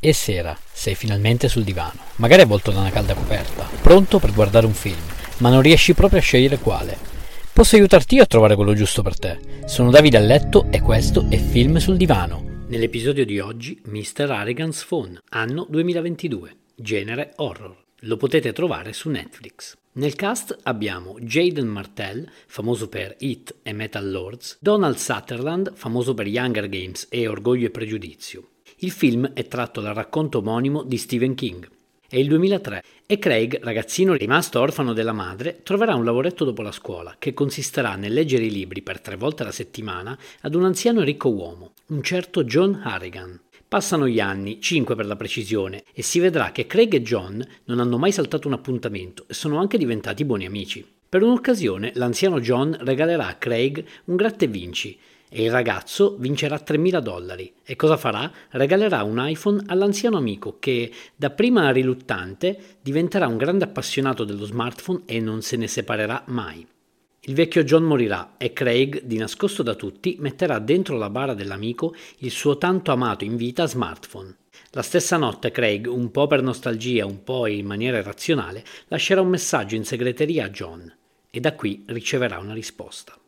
E sera, sei finalmente sul divano, magari avvolto da una calda coperta, pronto per guardare un film, ma non riesci proprio a scegliere quale. Posso aiutarti io a trovare quello giusto per te. Sono Davide a letto e questo è Film sul divano. Nell'episodio di oggi, Mr. Harrigan's Phone, anno 2022, genere horror. Lo potete trovare su Netflix. Nel cast abbiamo Jaden Martell, famoso per Hit e Metal Lords, Donald Sutherland, famoso per Younger Games e Orgoglio e Pregiudizio, il film è tratto dal racconto omonimo di Stephen King. È il 2003 e Craig, ragazzino rimasto orfano della madre, troverà un lavoretto dopo la scuola che consisterà nel leggere i libri per tre volte alla settimana ad un anziano ricco uomo, un certo John Harrigan. Passano gli anni, cinque per la precisione, e si vedrà che Craig e John non hanno mai saltato un appuntamento e sono anche diventati buoni amici. Per un'occasione l'anziano John regalerà a Craig un gratta e vinci e il ragazzo vincerà 3.000 dollari. E cosa farà? Regalerà un iPhone all'anziano amico che, dapprima riluttante, diventerà un grande appassionato dello smartphone e non se ne separerà mai. Il vecchio John morirà e Craig, di nascosto da tutti, metterà dentro la bara dell'amico il suo tanto amato in vita smartphone. La stessa notte Craig, un po' per nostalgia, un po' in maniera irrazionale, lascerà un messaggio in segreteria a John e da qui riceverà una risposta.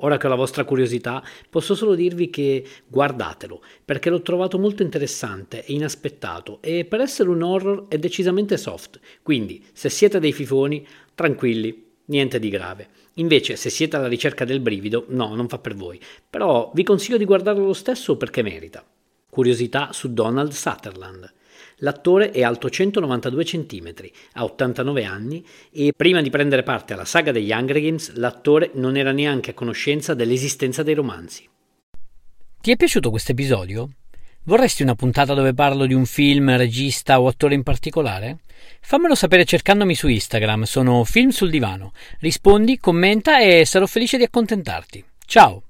Ora che ho la vostra curiosità, posso solo dirvi che guardatelo, perché l'ho trovato molto interessante e inaspettato e per essere un horror è decisamente soft, quindi se siete dei fifoni, tranquilli, niente di grave. Invece, se siete alla ricerca del brivido, no, non fa per voi, però vi consiglio di guardarlo lo stesso perché merita. Curiosità su Donald Sutherland. L'attore è alto 192 cm, ha 89 anni e prima di prendere parte alla saga degli Hunger Games l'attore non era neanche a conoscenza dell'esistenza dei romanzi. Ti è piaciuto questo episodio? Vorresti una puntata dove parlo di un film, regista o attore in particolare? Fammelo sapere cercandomi su Instagram, sono Film sul Divano. Rispondi, commenta e sarò felice di accontentarti. Ciao!